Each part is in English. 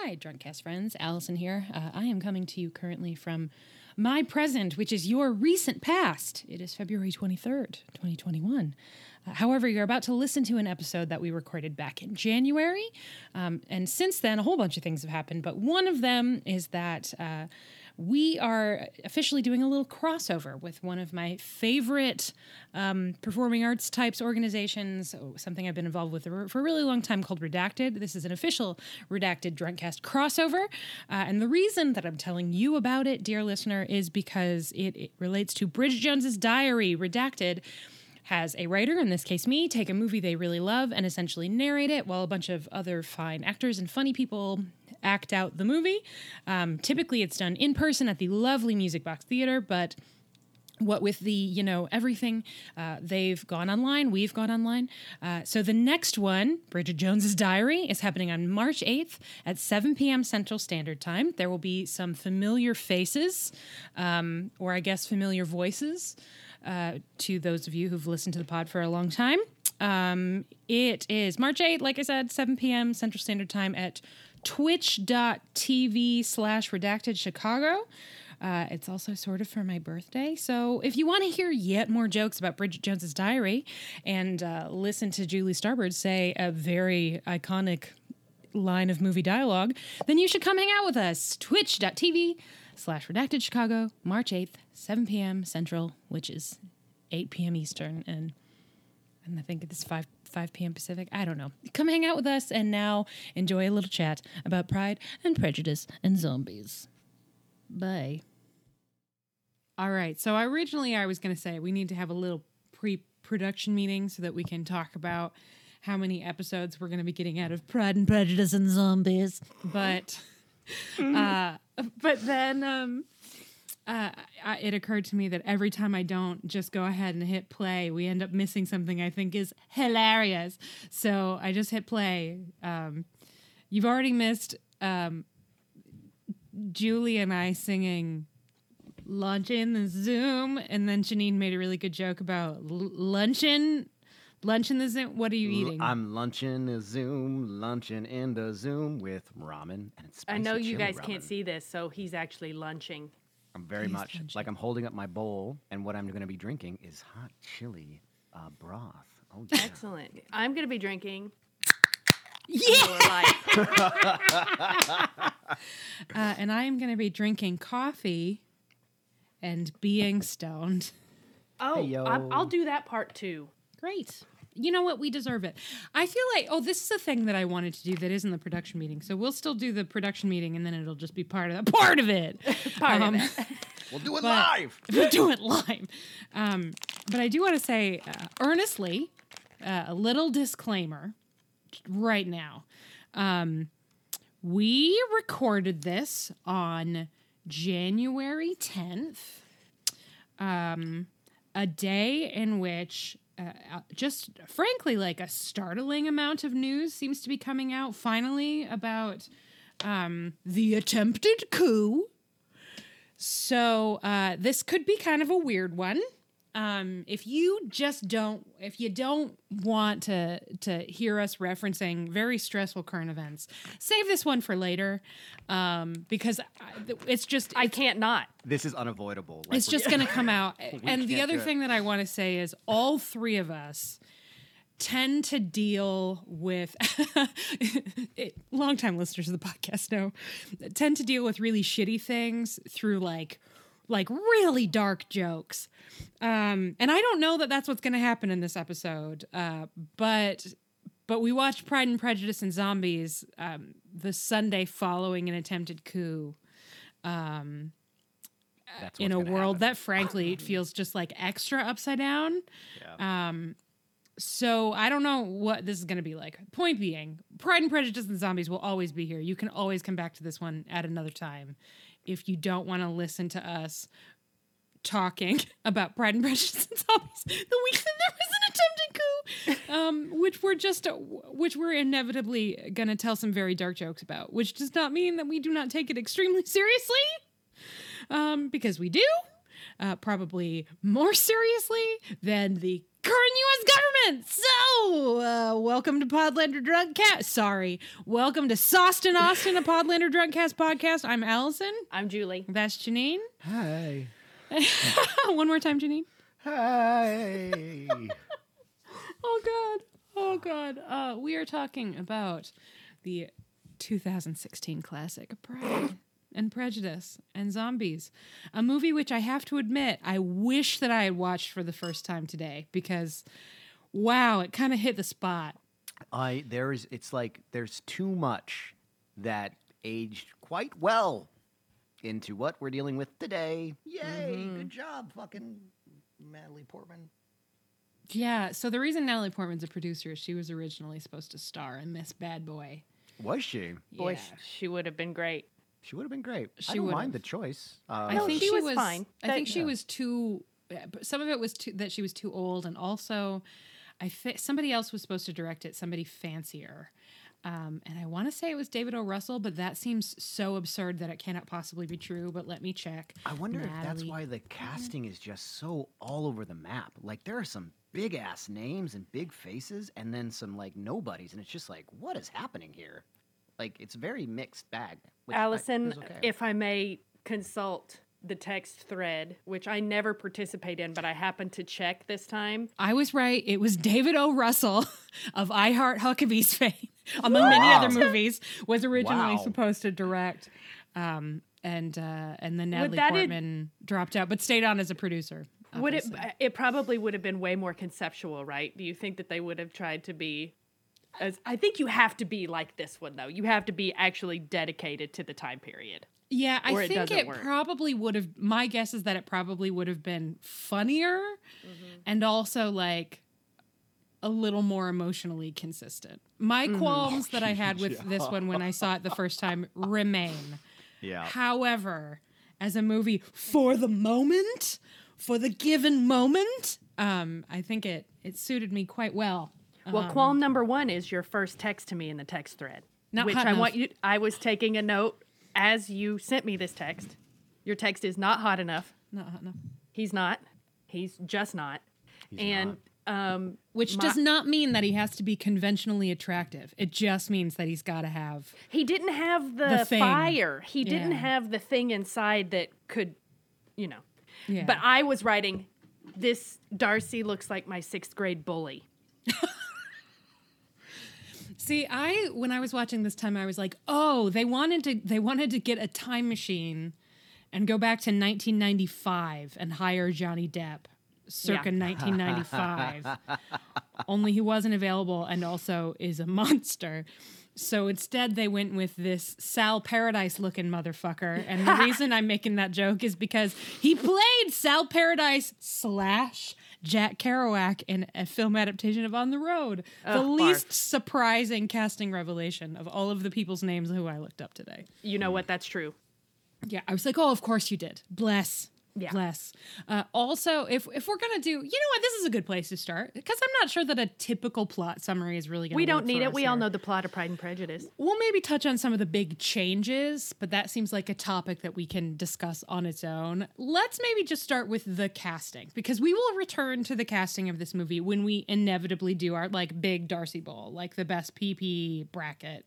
Hi, Drunkcast friends. Allison here. Uh, I am coming to you currently from my present, which is your recent past. It is February 23rd, 2021. Uh, however, you're about to listen to an episode that we recorded back in January. Um, and since then, a whole bunch of things have happened, but one of them is that. Uh, we are officially doing a little crossover with one of my favorite um, performing arts types organizations, something I've been involved with for a really long time called Redacted. This is an official Redacted Drunkcast crossover. Uh, and the reason that I'm telling you about it, dear listener, is because it, it relates to Bridget Jones's Diary, Redacted has a writer, in this case me, take a movie they really love and essentially narrate it while a bunch of other fine actors and funny people act out the movie. Um, typically, it's done in person at the lovely Music Box Theater, but what with the you know everything uh, they've gone online we've gone online. Uh, so the next one bridget jones's diary is happening on march 8th at 7 p.m central standard time. There will be some familiar faces um, or i guess familiar voices uh, to those of you who've listened to the pod for a long time um, it is march 8th like i said 7 p.m central standard time at twitch.tv slash redacted Chicago. Uh, it's also sort of for my birthday. So if you want to hear yet more jokes about Bridget Jones's Diary and uh, listen to Julie Starbird say a very iconic line of movie dialogue, then you should come hang out with us. Twitch.tv slash redacted Chicago, March 8th, 7 p.m. Central, which is 8 p.m. Eastern. And and I think it's 5 5 p.m. Pacific. I don't know. Come hang out with us and now enjoy a little chat about pride and prejudice and zombies. Bye. All right. So originally I was going to say we need to have a little pre-production meeting so that we can talk about how many episodes we're going to be getting out of Pride and Prejudice and Zombies. But uh but then um uh, I, it occurred to me that every time I don't just go ahead and hit play, we end up missing something I think is hilarious. So I just hit play. Um, you've already missed um, Julie and I singing lunch in the Zoom, and then Janine made a really good joke about l- luncheon. Lunch in the Zoom. What are you eating? I'm lunching a Zoom, lunching in the Zoom with ramen and spicy I know you guys ramen. can't see this, so he's actually lunching. I'm very He's much like I'm holding up my bowl, and what I'm going to be drinking is hot chili uh, broth. Oh yeah. Excellent. I'm going to be drinking. Yeah. Uh, and I am going to be drinking coffee and being stoned. Oh, Heyo. I'm- I'll do that part too. Great. You know what? We deserve it. I feel like, oh, this is a thing that I wanted to do that isn't the production meeting. So we'll still do the production meeting and then it'll just be part of the part of it. Part Um, of it. We'll do it But- live. we'll do it live. Um, but I do want to say uh, earnestly uh, a little disclaimer right now. Um, we recorded this on January 10th, um, a day in which uh, just frankly, like a startling amount of news seems to be coming out finally about um, the attempted coup. So uh, this could be kind of a weird one. Um, if you just don't, if you don't want to to hear us referencing very stressful current events, save this one for later, um, because I, it's just I can't not. This is unavoidable. Like, it's just going to come out. and the other thing that I want to say is all three of us tend to deal with long time listeners of the podcast know tend to deal with really shitty things through like like really dark jokes um and i don't know that that's what's going to happen in this episode uh but but we watched pride and prejudice and zombies um the sunday following an attempted coup um in a world happen. that frankly feels just like extra upside down. Yeah. Um, so I don't know what this is going to be like. Point being, Pride and Prejudice and Zombies will always be here. You can always come back to this one at another time if you don't want to listen to us talking about Pride and Prejudice and Zombies the week that there was an attempted coup, um, which we're just which we're inevitably going to tell some very dark jokes about. Which does not mean that we do not take it extremely seriously um, because we do. Uh, probably more seriously than the current U.S. government. So, uh, welcome to Podlander Drunkcast. Sorry, welcome to Sawston Austin, a Podlander Drunkcast podcast. I'm Allison. I'm Julie. That's Janine. Hi. One more time, Janine. Hi. Oh God. Oh God. Uh, we are talking about the 2016 classic Pride and Prejudice and Zombies, a movie which I have to admit I wish that I had watched for the first time today because, wow, it kind of hit the spot. I there is it's like there's too much that aged quite well into what we're dealing with today. Yay! Mm-hmm. Good job, fucking Natalie Portman. Yeah. So the reason Natalie Portman's a producer is she was originally supposed to star in Miss Bad Boy. Was she? Boy, Yeah. sh- she would have been great. She would have been great. She I don't would've. mind the choice. Uh, I No, think she she, was was, fine. I That- think she Yeah. was too. Some of it was too that she was too old, and also, I think somebody else was supposed to direct it. Somebody fancier, um, and I want to say it was David O. Russell, but that seems so absurd that it cannot possibly be true. But let me check. I wonder if that's why the casting is just so all over the map. Like there are some big ass names and big faces, and then some like nobodies, and it's just like, what is happening here? Like it's a very mixed bag. which I- Allison, is okay. if I may consult the text thread, which I never participate in, but I happened to check this time. I was right. It was David O. Russell of I Heart Huckabee's fame, among many other movies, was originally Wow. supposed to direct. Um, and uh, and then Natalie that it- Portman dropped out, but stayed on as a producer. Would it? It probably would have been way more conceptual, right? Do you think that they would have tried to be? As I think you have to be like this one though. You have to be actually dedicated to the time period. Yeah, I it think doesn't it, work. probably would have. My guess is that it probably would have been funnier, Mm-hmm. and also like a little more emotionally consistent. My Mm-hmm. qualms that I had with this one when I saw it the first time remain. yeah. However, as a movie for the moment, for the given moment, um, I think it it suited me quite well. Well, qualm number one is your first text to me in the text thread, Not which hot I want you. I was taking a note as you sent me this text. Your text is not hot enough. Not hot enough. He's not. He's just not. and um, Which My- does not mean that he has to be conventionally attractive. It just means that he's got to have he didn't have the, The fire. He didn't have the thing inside that could, you know. Yeah. But I was writing, this Darcy looks like my sixth grade bully. See, I when I was watching this time, I was like, oh, they wanted to they wanted to get a time machine and go back to 1995 and hire Johnny Depp, circa 1995. Only he wasn't available and also is a monster. So instead, they went with this Sal Paradise looking motherfucker. And the reason I'm making that joke is because he played Sal Paradise slash Jack Kerouac in a film adaptation of On the Road. the least barf. surprising casting revelation of all of the people's names who I looked up today. You know what? That's true. Yeah, I was like, oh, of course you did. Bless. Yeah. Bless. Uh, also, if if we're gonna do, you know what, this is a good place to start because I'm not sure that a typical plot summary is really gonna. We don't need it. We all know the plot of Pride and Prejudice. We'll maybe touch on some of the big changes, but that seems like a topic that we can discuss on its own. Let's maybe just start with the casting because we will return to the casting of this movie when we inevitably do our like big Darcy Bowl, like the best PP bracket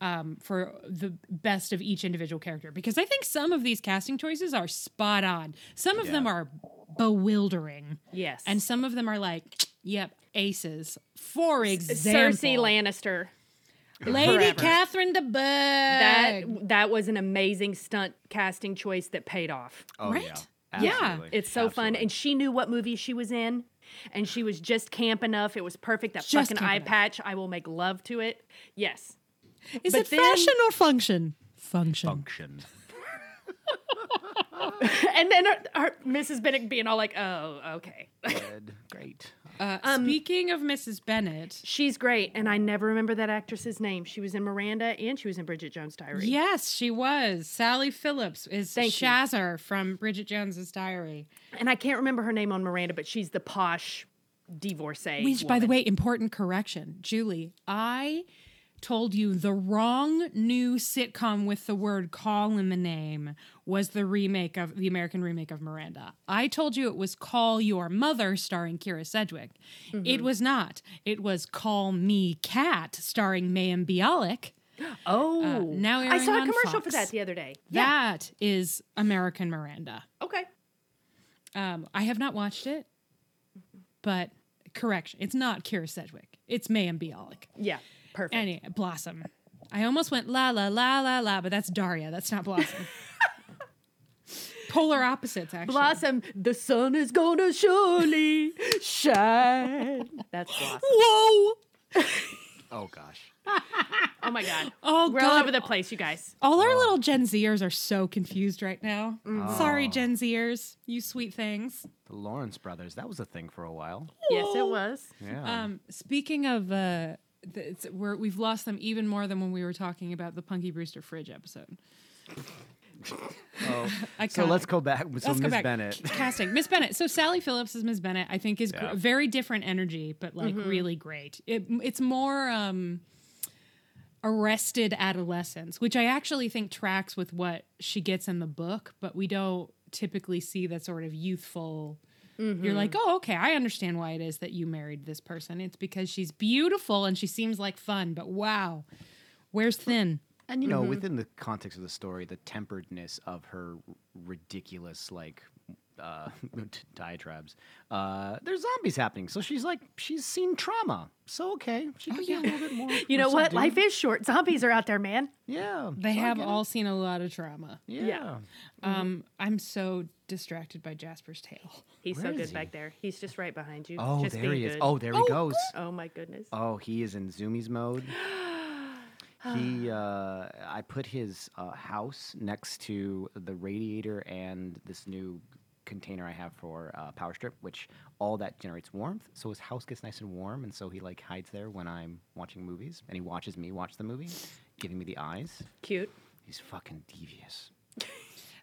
um, for the best of each individual character. Because I think some of these casting choices are spot on. Some of them are bewildering, Yes. and some of them are like, yep, aces. For example, Cersei Lannister. Lady Forever. Catherine de Bourgh. That that was an amazing stunt casting choice that paid off. Oh Right? yeah. Yeah. It's so fun, and she knew what movie she was in, and she was just camp enough. It was perfect. That Just fucking eye enough. patch, I will make love to it. Yes, Is But it then- fashion or function? Function. function. and then her, her, Mrs. Bennet being all like, "Oh, okay." Good. Great. Uh, Um, speaking of Mrs. Bennet, She's great, and I never remember that actress's name. She was in Miranda, and she was in Bridget Jones' Diary. yes, she was. Sally Phillips is Thank you. Shazzer from Bridget Jones's Diary. and I can't remember her name on Miranda, but she's the posh divorcee. Which, by the way, important correction, Julie. I told you the wrong new sitcom with the word call in the name was the remake of the American remake of Miranda. I told you it was Call Your Mother starring Kyra Sedgwick. Mm-hmm. It was not. It was Call Me Kat starring Mayim Bialik. Oh, uh, now I saw a commercial for that the other day. Yeah. That is American Miranda. Okay. Um, I have not watched it, mm-hmm. but correction, it's not Kyra Sedgwick. It's Mayim Bialik. Yeah. Perfect. Any Blossom. I almost went la la la la la, but that's Daria. That's not Blossom. Polar opposites, actually. Blossom, the sun is gonna surely shine. That's Blossom. Whoa! Oh gosh. Oh my god. Oh We're all over the place, you guys. All our little Gen Zers are so confused right now. Mm. Sorry, Gen Zers, you sweet things. The Lawrence brothers. That was a thing for a while. Yes, it was. Yeah. Um, speaking of, uh, th- it's, we're, we've lost them even more than when we were talking about the Punky Brewster fridge episode. oh. So let's go back. So Let's go Miss back. Bennet. casting Miss Bennet. So Sally Phillips as Miss Bennet, I think, is gr- very different energy, but like really great. It, it's more um, arrested adolescence, which I actually think tracks with what she gets in the book, but we don't typically see that sort of youthful. You're like, oh, okay, I understand why it is that you married this person. It's because she's beautiful and she seems like fun, but wow, where's Thin? And you know, Mm-hmm. within the context of the story, the temperedness of her ridiculous like uh, diatribes, uh, there's zombies happening. So she's like, she's seen trauma. So okay, she can be a little bit more. You know what? subdued. Life is short. Zombies are out there, man. Yeah, They so have get it. all seen a lot of trauma. Yeah. Yeah. Um, I'm so distracted by Jasper's tail. He's Where so good he? back there. He's just right behind you. Oh, just there he is. good. Oh, there he goes. Oh my goodness. Oh, he is in Zoomies mode. he, uh, I put his uh, house next to the radiator and this new container I have for uh, power strip, which all that generates warmth. So his house gets nice and warm, and so he like hides there when I'm watching movies, and he watches me watch the movie, giving me the eyes. Cute. He's fucking devious.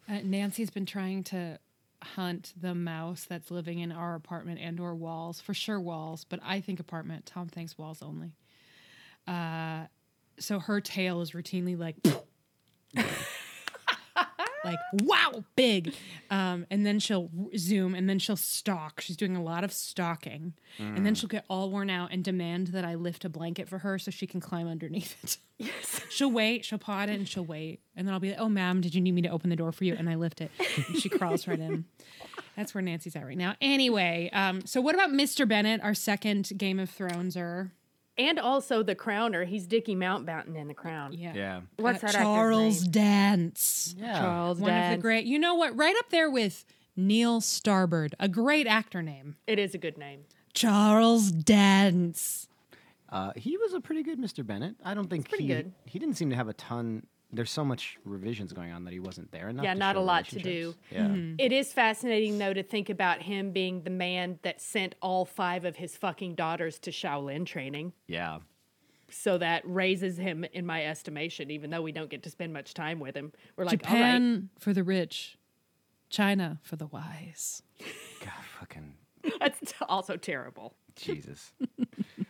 Uh, Nancy's been trying to hunt the mouse that's living in our apartment and or walls for sure walls but i think apartment tom thinks walls only uh so her tail is routinely like like wow big um and then she'll zoom and then she'll stalk she's doing a lot of stalking and then she'll get all worn out and demand that i lift a blanket for her so she can climb underneath it Yes. She'll wait, she'll paw it and she'll wait. And then I'll be like, oh, ma'am, did you need me to open the door for you? And I lift it. And she crawls right in. That's where Nancy's at right now. Anyway, um, so what about Mr. Bennet, our second Game of Throneser? And also the crowner. He's Dickie Mountbatten in the crown. Yeah. Yeah. What's that Charles? Dance. Yeah. Charles Dance. One of the great, you know what? Right up there with Neil Starbird, a great actor name. It is a good name. Charles Dance. Uh, he was a pretty good Mr. Bennet. I don't think pretty he good. he didn't seem to have a ton. There's so much revisions going on that he wasn't there enough. Yeah, to not show a lot to do. relationships. Yeah. Mm-hmm. It is fascinating though to think about him being the man that sent all five of his fucking daughters to Shaolin training. Yeah. So that raises him in my estimation, even though we don't get to spend much time with him. We're like, Japan for the rich, China for the wise. God, fucking. That's t- also terrible. Jesus.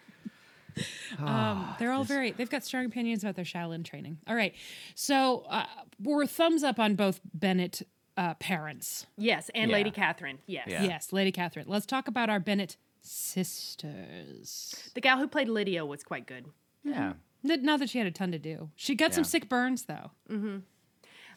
Um, they're all very. They've got strong opinions about their Shaolin training. All right, so uh, we're thumbs up on both Bennet uh, parents. Yes, and Yeah. Lady Catherine. Yes. Yeah. Yes, Lady Catherine. Let's talk about our Bennet sisters. The gal who played Lydia was quite good. Yeah. N- Not that she had a ton to do. She got some Yeah. sick burns though.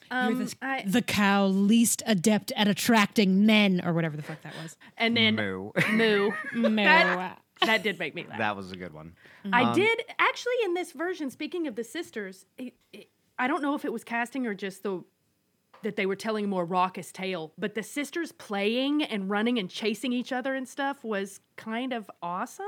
Um, the, I, the cow least adept at attracting men, or whatever the fuck that was. and then Moo. Moo. Moo. That, that did make me laugh. that was a good one. I did actually in this version. Speaking of the sisters, it, it, I don't know if it was casting or just the that they were telling a more raucous tale, but the sisters playing and running and chasing each other and stuff was kind of awesome.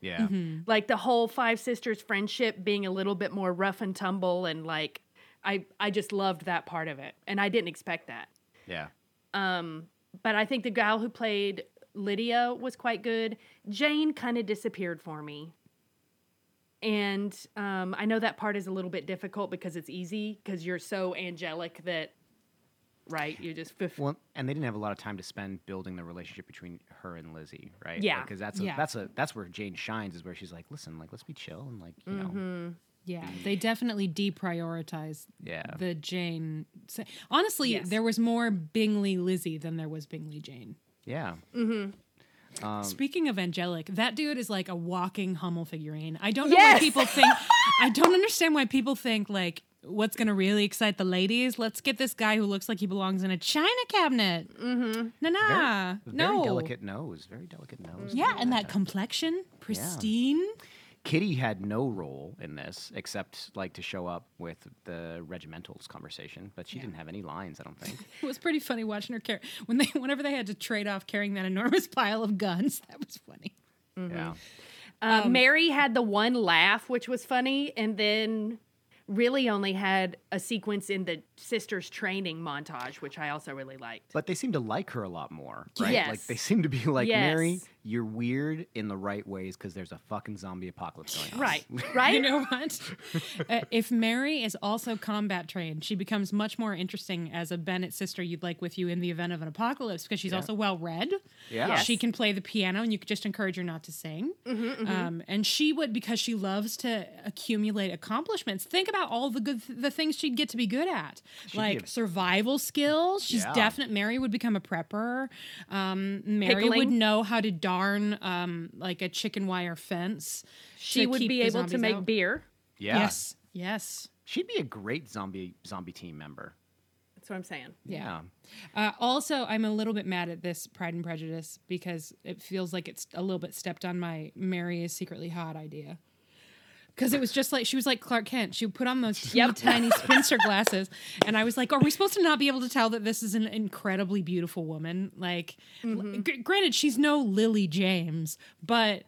Yeah. Like the whole five sisters friendship being a little bit more rough and tumble and like I I just loved that part of it, and I didn't expect that. Yeah. Um But I think the gal who played Lydia was quite good. Jane kind of disappeared for me. And um, I know that part is a little bit difficult because it's easy because you're so angelic that, right? You just. Well, and they didn't have a lot of time to spend building the relationship between her and Lizzie, right? Yeah. Because that's a, Yeah. that's a that's where Jane shines is where she's like, listen, like let's be chill and like you know, Yeah, they definitely deprioritized Yeah. the Jane. Honestly, Yes. there was more Bingley Lizzie than there was Bingley Jane. Yeah. Um, Speaking of angelic, that dude is like a walking Hummel figurine. I don't know Yes! why people think. I don't understand why people think like what's going to really excite the ladies. Let's get this guy who looks like he belongs in a china cabinet. Mm-hmm. Nah, nah, Very no. delicate nose. Very delicate nose. Yeah, and that complexion, pristine. Kitty had no role in this except like to show up with the regimentals conversation, but she didn't have any lines. I don't think. It was pretty funny watching her carry when they whenever they had to trade off carrying that enormous pile of guns. That was funny. Yeah. Uh, Mary had the one laugh, which was funny, and then really only had a sequence in the sisters training montage, which I also really liked. But they seem to like her a lot more, right? Yes. Like they seem to be like, Mary, Yes. You're weird in the right ways because there's a fucking zombie apocalypse going on. Right, right. You know what? uh, if Mary is also combat trained, she becomes much more interesting as a Bennet sister you'd like with you in the event of an apocalypse because she's also well read. Yeah. Yes. She can play the piano, and you could just encourage her not to sing. Um, and she would because she loves to accumulate accomplishments. Think about all the good, the things she'd get to be good at, be like a- survival skills. She's Yeah. definite. Mary would become a prepper. Um, Mary would know how to darn um, like a chicken wire fence. She would be able to make out. beer. Yeah. Yes. Yes. She'd be a great zombie zombie team member. That's what I'm saying. Yeah. Uh, also, I'm a little bit mad at this Pride and Prejudice because it feels like it's a little bit stepped on my Mary is secretly hot idea. Because it was just like she was like Clark Kent. She would put on those Yep. tiny spinster glasses, and I was like, "Are we supposed to not be able to tell that this is an incredibly beautiful woman?" Like, Mm-hmm. gr- granted, she's no Lily James, but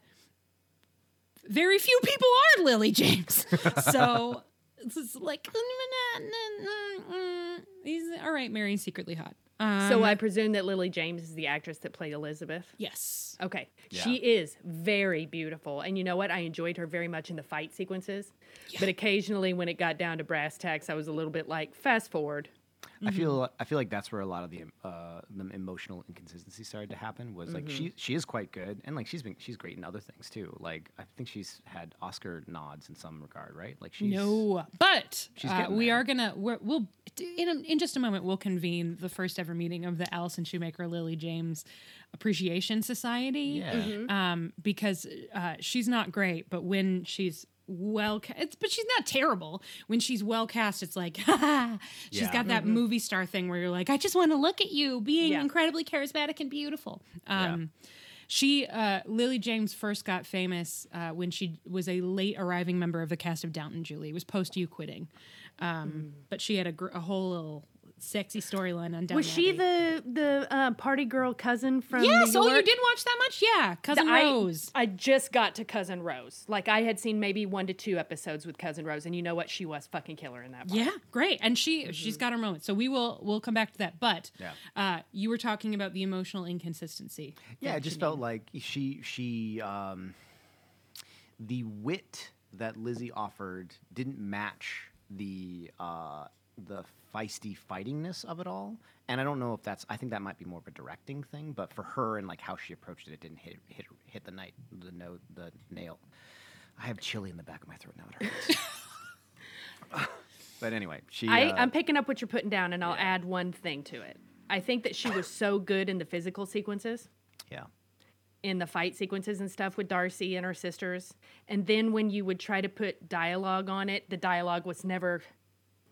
very few people are Lily James. so it's like, mm, mm, mm, he's all right. Mary's secretly hot. Um, so I presume that Lily James is the actress that played Elizabeth. yes, Okay. Yeah. She is very beautiful. And you know what? I enjoyed her very much in the fight sequences. But occasionally when it got down to brass tacks, I was a little bit like, fast forward. I feel I feel like that's where a lot of the uh, the emotional inconsistency started to happen. Was like Mm-hmm. she she is quite good and like she's been she's great in other things too. Like I think she's had Oscar nods in some regard, right? Like she's no, but She's uh, we there. are gonna we're, we'll in a, in just a moment we'll convene the first ever meeting of the Allison Shoemaker Lily James Appreciation Society. Yeah. Mm-hmm. um, because uh, she's not great, but when she's well, ca- it's, but she's not terrible. When she's well cast, it's like, she's Yeah. got that movie star thing where you're like, I just want to look at you being Yeah. incredibly charismatic and beautiful. Yeah. Um, She, uh, Lily James, first got famous uh, when she was a late arriving member of the cast of Downton Julie. It was post you quitting, um, but she had a, gr- a whole little sexy storyline on Downton Was she Abbey. the the uh, party girl cousin from Yes. New Oh, York? you did watch that much? Yeah, cousin I, Rose. I just got to Cousin Rose. Like I had seen maybe one to two episodes with Cousin Rose, and you know what? She was fucking killer in that. Part. Yeah, great. And she she's got her moment. So we will we'll come back to that. But Yeah. uh, you were talking about the emotional inconsistency. Yeah, it just felt like she she um, the wit that Lizzie offered didn't match the uh, the feisty fightingness of it all. And I don't know if that's I think that might be more of a directing thing, but for her and like how she approached it, it didn't hit hit hit the night the note the nail. I have chili in the back of my throat now. It hurts. but anyway, she. I, uh, I'm picking up what you're putting down, and I'll add one thing to it. I think that she was so good in the physical sequences, yeah. in the fight sequences and stuff with Darcy and her sisters. And then when you would try to put dialogue on it, the dialogue was never,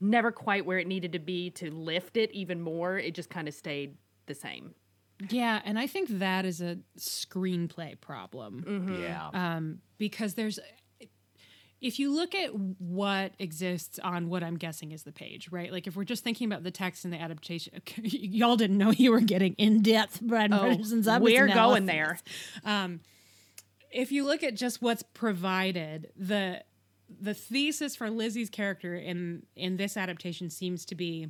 never quite where it needed to be to lift it even more. It just kind of stayed the same. Yeah, and I think that is a screenplay problem Yeah. um, because there's. If you look at what exists on what I'm guessing is the page, right? Like if we're just thinking about the text and the adaptation, y'all didn't know you were getting in depth Brad Oh, Anderson's we're going there. if you look at just what's provided, the the thesis for Lizzie's character in in this adaptation seems to be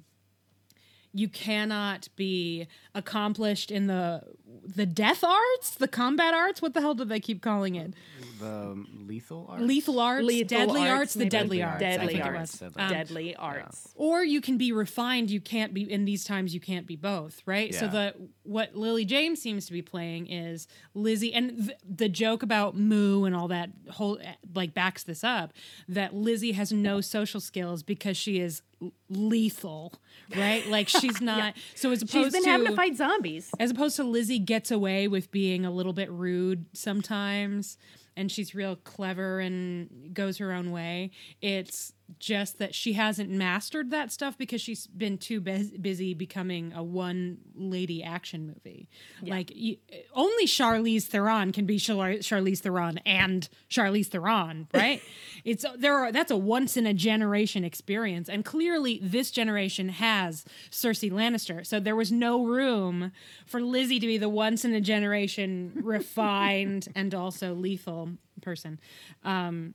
you cannot be accomplished in the the death arts, the combat arts. What the hell do they keep calling it? The um, lethal arts, Lethal arts, Lethal deadly arts, arts, the deadly Deadly arts. arts, Deadly arts. was. Um, Deadly arts. or you can be refined you can't be in these times you can't be both right so the what lily james seems to be playing is lizzie and th- the joke about moo and all that whole like backs this up that lizzie has no social skills because she is lethal right like she's not so as opposed She's been to having to fight zombies. as opposed to Lizzie gets away with being a little bit rude sometimes and she's real clever and goes her own way. It's just that she hasn't mastered that stuff because she's been too bus- busy becoming a one lady action movie. Like y only Charlize Theron can be Char- Charlize Theron and Charlize Theron, right? it's there are that's a once in a generation experience and clearly this generation has Cersei Lannister. So there was no room for Lizzie to be the once in a generation refined and also lethal person. Um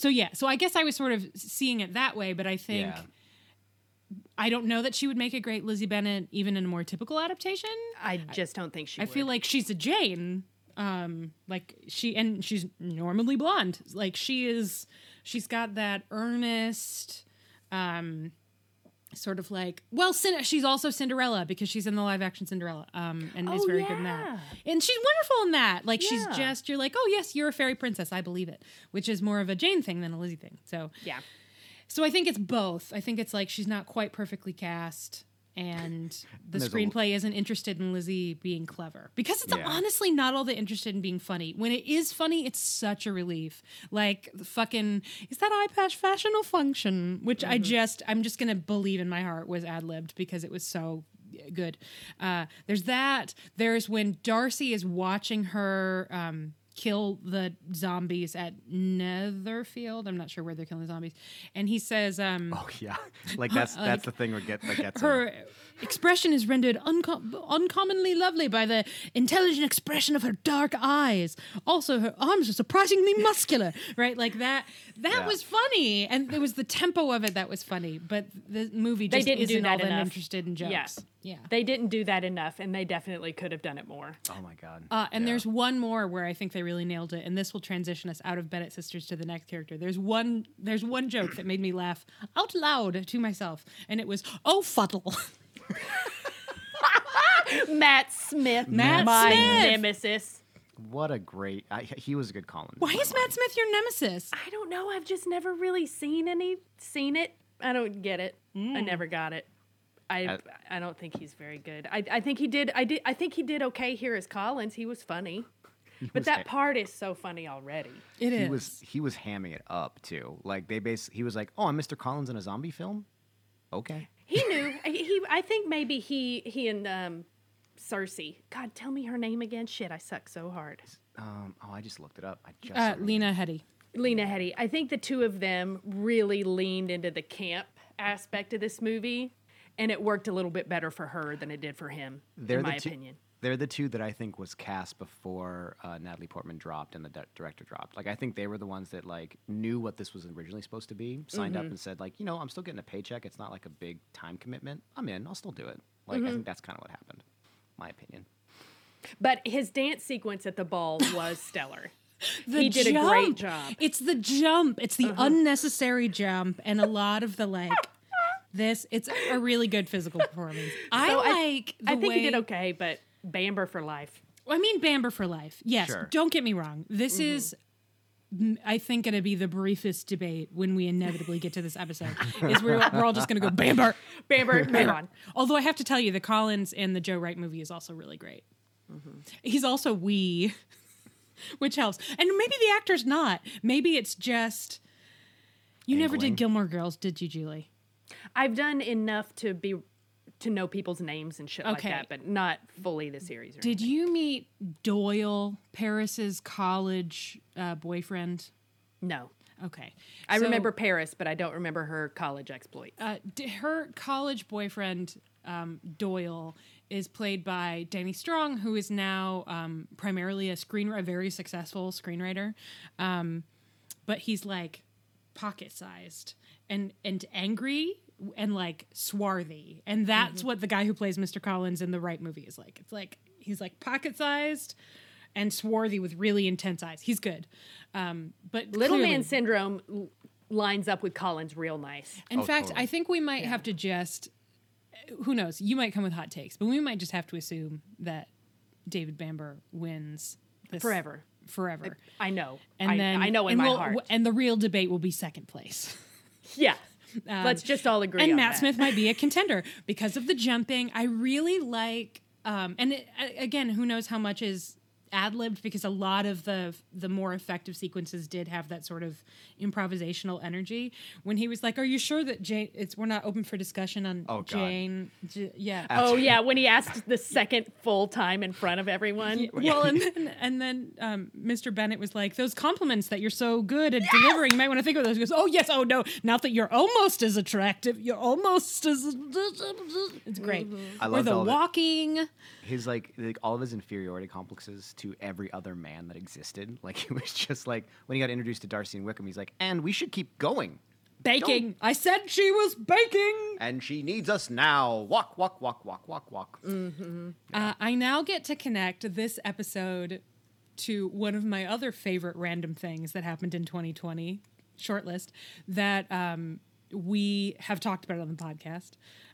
so yeah, so I guess I was sort of seeing it that way, but I think Yeah. I don't know that she would make a great Lizzie Bennet even in a more typical adaptation. I just don't think she I feel like she's a Jane. Um, like she and she's normally blonde. Like she is she's got that earnest um sort of like well Cin- she's also Cinderella because she's in the live action Cinderella um and is Oh, very good in that. And she's wonderful in that. Like she's just you're like, "Oh yes, you're a fairy princess. I believe it." Which is more of a Jane thing than a Lizzie thing. So Yeah. so I think it's both. I think it's like she's not quite perfectly cast, and the there's a- screenplay isn't interested in Lizzie being clever because it's Yeah. honestly not all that interested in being funny. When it is funny, it's such a relief. Like the fucking is that eye patch fashion or function? Which I just I'm just gonna believe in my heart was ad libbed because it was so good. Uh, there's that. There's when Darcy is watching her. Um, kill the zombies at Netherfield. I'm not sure where they're killing the zombies. And he says, um, Oh yeah, like that's that's the thing that get that gets him. her expression is rendered uncom- uncommonly lovely by the intelligent expression of her dark eyes. Also, her arms are surprisingly muscular, right? Like that. That Yeah. was funny, and it was the tempo of it that was funny. But the movie They just didn't isn't all that that enough. interested in jokes. Yeah. Yeah. They didn't do that enough, and they definitely could have done it more. oh my god. Uh, and Yeah. there's one more where I think they really nailed it, and this will transition us out of Bennet sisters to the next character. There's one there's one joke that made me laugh out loud to myself, and it was, "Oh fuddle." Matt Smith, Matt my Smith! nemesis. what a great. I, he was a good Colin. Why is Matt Smith your nemesis? I don't know. I've just never really seen any seen it. I don't get it. Mm. I never got it. I I don't think he's very good. I I think he did I did I think he did okay here as Collins. He was funny. But was that ha- part is so funny already. It is. He was he was hamming it up too. Like they basically He was like, "Oh, I'm Mr. Collins in a zombie film." Okay. He knew. he, he I think maybe he he and um Cersei. God, tell me her name again. Shit, I suck so hard. Um. Oh, I just looked it up. I just. uh. Lena Headey. Lena Headey. I think the two of them really leaned into the camp aspect of this movie, and it worked a little bit better for her than it did for him, They're in my two- opinion. They're the two that I think was cast before uh, Natalie Portman dropped and the di- director dropped. Like I think they were the ones that like knew what this was originally supposed to be, signed Mm-hmm. up and said like, you know, I'm still getting a paycheck. It's not like a big time commitment. I'm in. I'll still do it. Like Mm-hmm. I think that's kind of what happened. My opinion. But his dance sequence at the ball was stellar. The he did a great job. Uh-huh. It's the jump. It's the unnecessary jump, and a lot of the like. This it's a really good physical performance. I So I- like. The I think he did okay, but Bamber for life. I mean, Bamber for life. Yes. Sure. Don't get me wrong. This Mm-hmm. is, I think, going to be the briefest debate when we inevitably get to this episode. is we're, we're all just going to go Bamber. Bamber, move on. Although I have to tell you, the Collins and the Joe Wright movie is also really great. Mm-hmm. He's also wee, which helps. And maybe the actor's not. Maybe it's just. You never did Gilmore Girls, did you, Julie? I've done enough to be to know people's names and shit Okay. like that, but not fully the series. Or Did anything. you meet Doyle, Paris's college uh, boyfriend? No. Okay. I So- remember Paris, but I don't remember her college exploits. uh, d- her college boyfriend um, Doyle is played by Danny Strong, who is now um, primarily a screenwriter, a very successful screenwriter. Um, but he's like pocket sized and and angry and like swarthy, and that's what the guy who plays Mr. Collins in the right movie is like. It's like he's like pocket sized and swarthy with really intense eyes. He's good. Um, but Little clearly- man syndrome l- lines up with Collins real nice. In Oh, fact, totally. I think we might have to just who knows, you might come with hot takes, but we might just have to assume that David Bamber wins this Forever. Forever. I know. And I, then I know in and my we'll- heart. And the real debate will be second place. yeah. Let's just all agree and Matt that. Smith might be a contender because of the jumping. I really like, um, and it, again, who knows how much is ad libbed because a lot of the the more effective sequences did have that sort of improvisational energy. When he was like, "Are you sure that Jane? It's we're not open for discussion on Oh, God. Jane." J- yeah. Oh yeah, when he asked the second full time in front of everyone. Well, and then and then um, Mr. Bennet was like, "Those compliments that you're so good at delivering, you might want to think of those." He goes, "Oh yes, oh no, not that you're almost as attractive. You're almost as." It's great. I love that. or the all of it. His like, like all of his inferiority complexes to every other man that existed. Like it was just like when he got introduced to Darcy and Wickham, he's like, and we should keep going. Baking. I said she was baking. And she needs us now. Walk, walk, walk, walk, walk, walk. Uh, I now get to connect this episode to one of my other favorite random things that happened in 2020 shortlist that um, we have talked about on the podcast.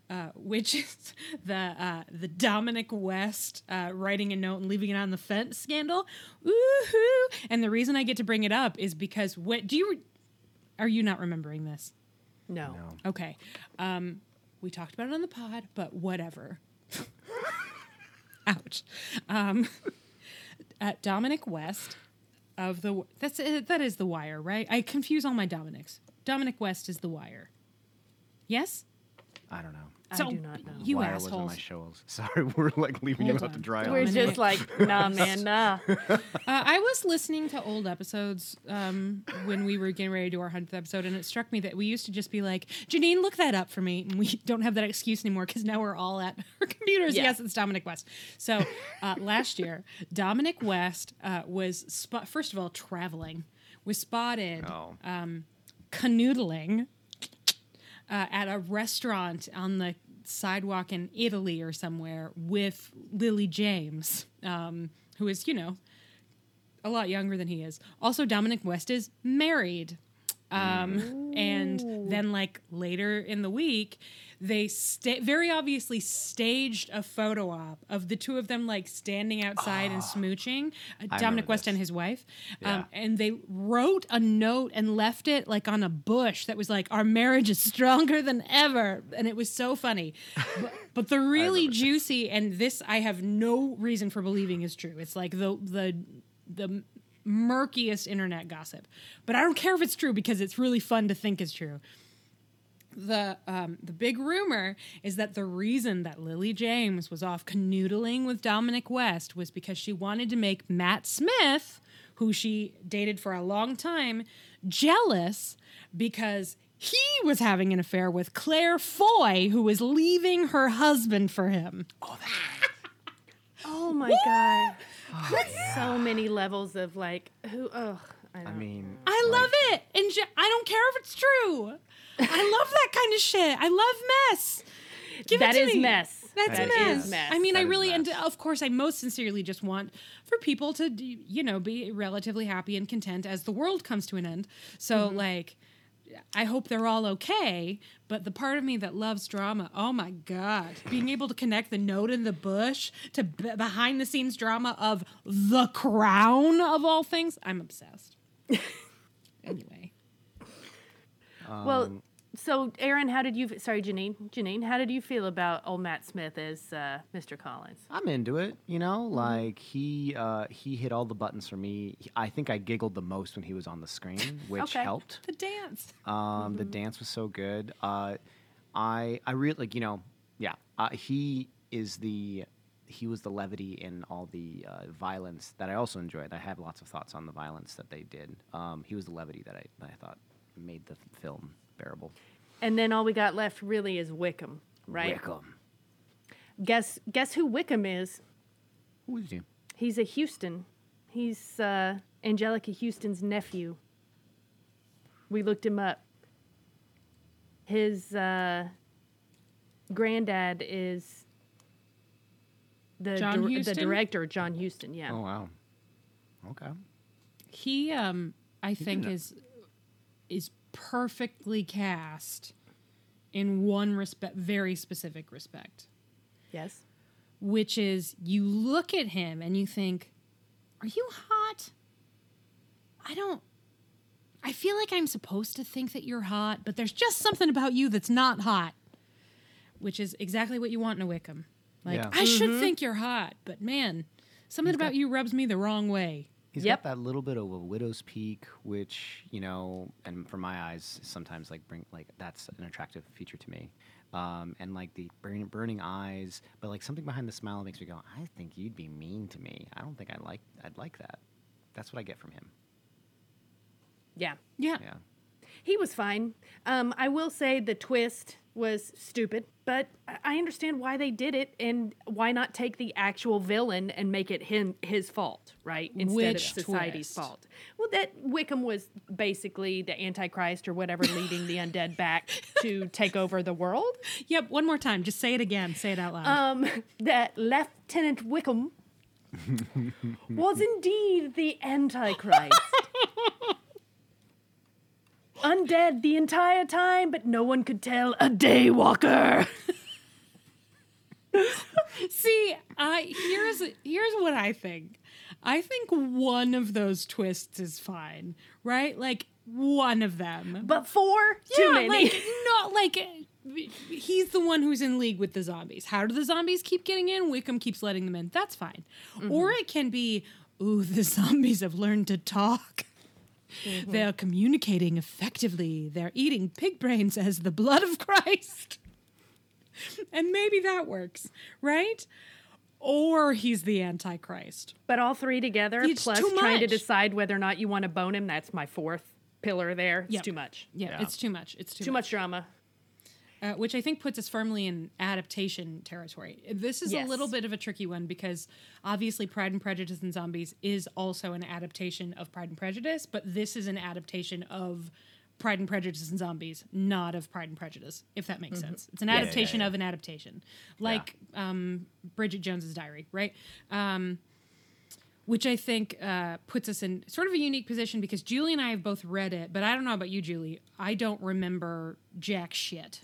Uh, which is the uh, the Dominic West uh, writing a note and leaving it on the fence scandal. Woohoo! And the reason I get to bring it up is because what do you are you not remembering this? No. No. Okay. Um, we talked about it on the pod, but whatever. Ouch. Um, uh, Dominic West of the that's uh, that is the Wire, right? I confuse all my Dominics. Dominic West is the Wire. Yes. I don't know. I So do not know. you Wire wasn't assholes. my shows. Sorry, we're like leaving Hold you out to dry. We're on this. just like, nah, man, nah. Uh, I was listening to old episodes um, when we were getting ready to do our hundredth episode, and it struck me that we used to just be like, "Janine, look that up for me," and we don't have that excuse anymore because now we're all at our computers. Yeah. Yes, it's Dominic West. So uh, last year, Dominic West uh, was spot- first of all traveling, was spotted Oh. canoodling uh, at a restaurant on the sidewalk in Italy or somewhere with Lily James, um, who is, you know, a lot younger than he is. Also, Dominic West is married. Um, and then, like later in the week, they sta- very obviously staged a photo op of the two of them like standing outside and smooching. Uh, Dominic West this. and his wife. Yeah. Um, and they wrote a note and left it like on a bush that was like, "Our marriage is stronger than ever," and it was so funny. but, but the really juicy and this I have no reason for believing is true. It's like the the the murkiest internet gossip, but I don't care if it's true because it's really fun to think is true. The um, the big rumor is that the reason that Lily James was off canoodling with Dominic West was because she wanted to make Matt Smith, who she dated for a long time, jealous because he was having an affair with Claire Foy, who was leaving her husband for him. Oh my god. That's so many levels of like who ugh. I, I don't. mean, I like, love it. And Je- I don't care if it's true. I love that kind of shit. I love mess. Give That it to is me. mess. That's That mess. is mess. I mean, That I really, and of course, I most sincerely just want for people to, you know, be relatively happy and content as the world comes to an end. So, Mm-hmm. like, I hope they're all okay. But the part of me that loves drama, oh my God, being able to connect the note in the bush to b- behind the scenes drama of The Crown of all things, I'm obsessed. anyway. well, um, so Aaron, how did you sorry, Janine, Janine, how did you feel about old Matt Smith as uh, Mr. Collins? I'm into it. You know, Mm-hmm. like he uh, he hit all the buttons for me. I think I giggled the most when he was on the screen, which Okay. helped. The dance. Um, The dance was so good. Uh, I I really like you know yeah. Uh, he is the he was the levity in all the uh, violence that I also enjoyed. I have lots of thoughts on the violence that they did. Um, he was the levity that I that I thought made the film bearable. And then all we got left really is Wickham, right? Wickham. Guess guess who Wickham is? Who is he? He's a Huston. He's uh, Anjelica Huston's nephew. We looked him up. His uh, granddad is The John dir- the director John Huston. Yeah. Oh wow. Okay. He, um, I think, is is perfectly cast in one respect, very specific respect, Yes. which is you look at him and you think, "Are you hot?" I don't. I feel like I'm supposed to think that you're hot, but there's just something about you that's not hot, which is exactly what you want in a Wickham. Like, Yeah. I should mm-hmm. think you're hot, but man, something about you rubs me the wrong way. He's Yep. got that little bit of a widow's peak, which you know, and for my eyes, sometimes like bring like that's an attractive feature to me, um, and like the burning, burning eyes, but like something behind the smile makes me go, I think you'd be mean to me. I don't think I like I'd like that. That's what I get from him. Yeah. Yeah. Yeah. He was fine. Um, I will say the twist was stupid, but I- I understand why they did it and why not take the actual villain and make it him his fault, right? Instead Which of society's twist? fault. Well, that Wickham was basically the Antichrist or whatever, leading the undead back to take over the world. Yep, one more time. Just say it again. Say it out loud. Um, that Lieutenant Wickham was indeed the Antichrist. Undead the entire time, but no one could tell a daywalker. See, I here's here's what I think. I think one of those twists is fine, right? Like one of them. But four, too yeah, many. like not like he's the one who's in league with the zombies. How do the zombies keep getting in? Wickham keeps letting them in. That's fine. Or mm-hmm. it can be, ooh, the zombies have learned to talk. Mm-hmm. They're communicating effectively. They're eating pig brains as the blood of Christ. and maybe that works, right? Or he's the Antichrist. but all three together, It's plus too trying to decide whether or not you want to bone him, that's my fourth pillar there. It's Yep. too much. Yeah, Yeah. it's too much. It's too, Too much drama. Uh, which I think puts us firmly in adaptation territory. This is Yes. a little bit of a tricky one because obviously Pride and Prejudice and Zombies is also an adaptation of Pride and Prejudice, but this is an adaptation of Pride and Prejudice and Zombies, not of Pride and Prejudice, if that makes sense. It's an yeah, adaptation yeah. of an adaptation, like um, Bridget Jones's Diary, right? Um, which I think uh, puts us in sort of a unique position because Julie and I have both read it, but I don't know about you, Julie. I don't remember jack shit.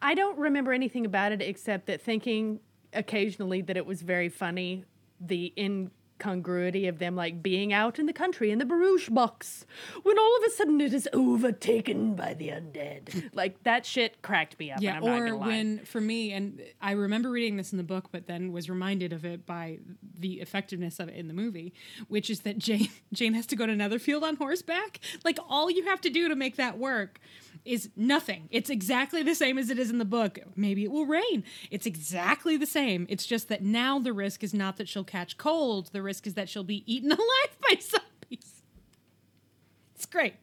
I don't remember anything about it except that thinking occasionally that it was very funny the incongruity of them like being out in the country in the barouche box when all of a sudden it is overtaken by the undead. like that shit cracked me up. Yeah, and I'm or when for me, and I remember reading this in the book, but then was reminded of it by the effectiveness of it in the movie, which is that Jane Jane has to go to Netherfield on horseback. Like all you have to do to make that work is nothing. It's exactly the same as it is in the book. Maybe it will rain. It's exactly the same. It's just that now the risk is not that she'll catch cold. The risk is that she'll be eaten alive by zombies. It's great.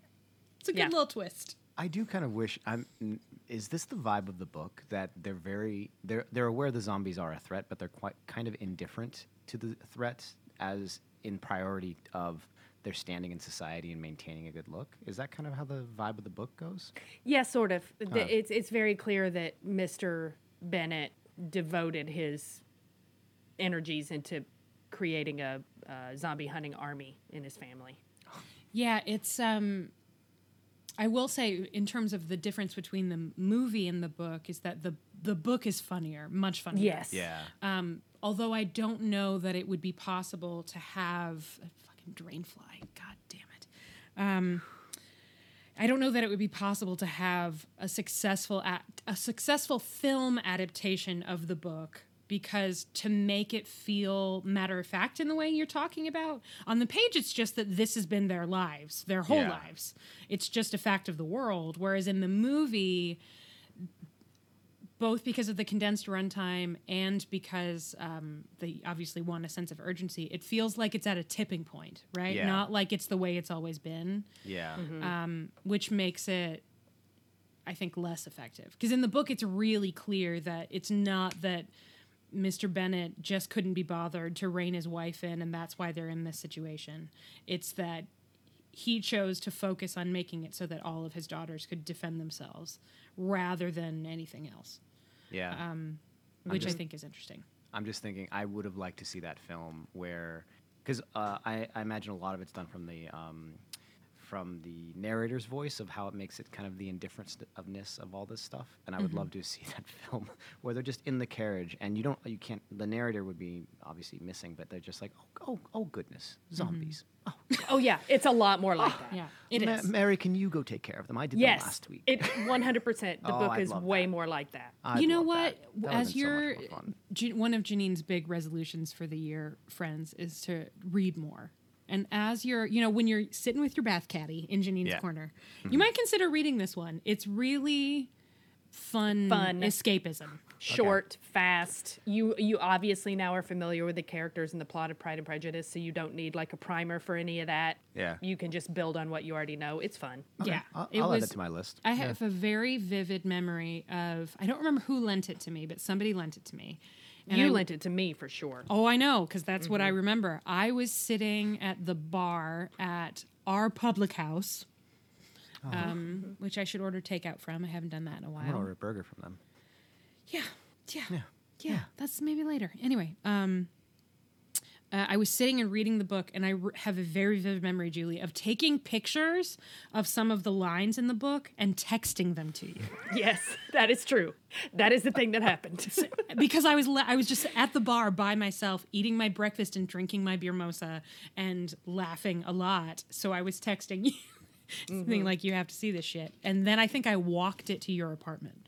It's a good Yeah. little twist. I do kind of wish I'm. Is this the vibe of the book that they're very they're they're aware the zombies are a threat, but they're quite kind of indifferent to the threat as in priority of their standing in society and maintaining a good look. Is that kind of how the vibe of the book goes? Yeah, sort of. The- It's it's very clear that Mr. Bennet devoted his energies into creating a uh, zombie hunting army in his family. Yeah, it's um I will say in terms of the difference between the movie and the book is that the the book is funnier, much funnier. Yes. Um although I don't know that it would be possible to have a drain fly. God damn it. Um I don't know that it would be possible to have a successful a successful film adaptation of the book because to make it feel matter of fact in the way you're talking about on the page it's just that this has been their lives their whole Yeah. lives it's just a fact of the world whereas in the movie both because of the condensed runtime and because um, they obviously want a sense of urgency it feels like it's at a tipping point right Yeah. not like it's the way it's always been Yeah. um, which makes it, I think, less effective. Because in the book, it's really clear that it's not that Mr. Bennet just couldn't be bothered to rein his wife in, and that's why they're in this situation. It's that he chose to focus on making it so that all of his daughters could defend themselves rather than anything else, Yeah. which I think is interesting. I'm just thinking I would have liked to see that film where, because uh, I, I imagine a lot of it's done from the um, from the narrator's voice of how it makes it kind of the indifference ofness of all this stuff, and I would love mm-hmm. to see that film where they're just in the carriage and you don't you can't the narrator would be obviously missing, but they're just like oh oh, oh goodness mm-hmm. zombies. Oh, Oh yeah, it's a lot more like ah, that. Yeah, it Ma- is. Mary, can you go take care of them? I did Yes, them last week. it 100. percent The Oh, book I'd is way that. more like that. I'd you know love what? that. That As been so much more fun. Jan- one of Janine's big resolutions for the year, friends, is to read more. And as you're, you know, when you're sitting with your bath caddy in Janine's Yeah. Mm-hmm. corner, you might consider reading this one. It's really fun, Fun. escapism. Short, fast. You you obviously now are familiar with the characters and the plot of Pride and Prejudice, so you don't need like a primer for any of that. Yeah. You can just build on what you already know. It's fun. Yeah, I'll, it I'll was. add it to my list. I have a very vivid memory of. I don't remember who lent it to me, but somebody lent it to me. And you I- lent it to me for sure. Oh, I know, because that's what I remember. I was sitting at the bar at our public house, um, which I should order takeout from. I haven't done that in a I'm while. gonna order a burger from them. Yeah, yeah, yeah, That's maybe later. Anyway, um, uh, I was sitting and reading the book, and I r- have a very vivid memory, Julie, of taking pictures of some of the lines in the book and texting them to you. Yes, that is true. That is the thing that happened. because I was la- I was just at the bar by myself eating my breakfast and drinking my beer mosa and laughing a lot. So I was texting you something like you have to see this shit. And then I think I walked it to your apartment.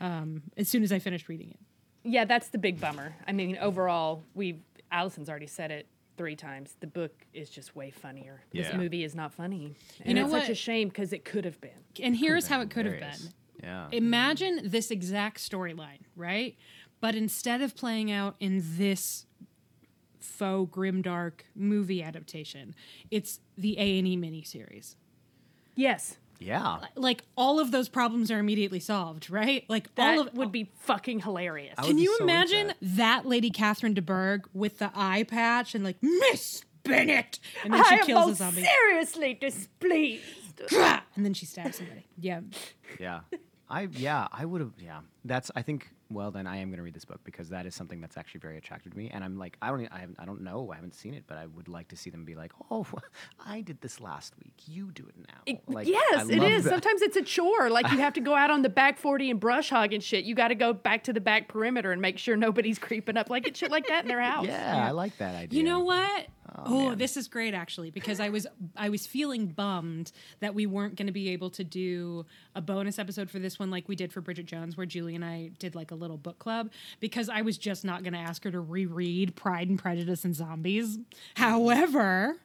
Um, as soon as I finished reading it. yeah, that's the big bummer. I mean, overall, we Allison's already said it three times. The book is just way funnier. This Yeah. movie is not funny. And know it's such a shame because it could have been. And here's how it could have been. Yeah. Imagine this exact storyline, right? But instead of playing out in this faux grimdark movie adaptation, it's the A and E miniseries. Yes, yeah. like all of those problems are immediately solved, right? Like that all of would be fucking hilarious. Can you so imagine that. that. lady Catherine de Bourgh with the eye patch and like Miss Bennet, and then she kills a zombie, seriously displeased. and then she stabs somebody. Yeah, Yeah. I yeah, I would have yeah. That's I think well then I am going to read this book because that is something that's actually very attractive to me and I'm like I don't I haven't I don't know, I haven't seen it, but I would like to see them be like, "Oh, I did this last week. You do it now." Like yes, it love that. Sometimes it's a chore. Like you have to go out on the back 40 and brush hog and shit. You got to go back to the back perimeter and make sure nobody's creeping up like it's shit like that in their house. Yeah, I like that idea. you know what? Oh, man. this is great actually because I was I was feeling bummed that we weren't going to be able to do a bonus episode for this one like we did for Bridget Jones, where Julie and I did like a little book club because I was just not going to ask her to reread Pride and Prejudice and Zombies. However,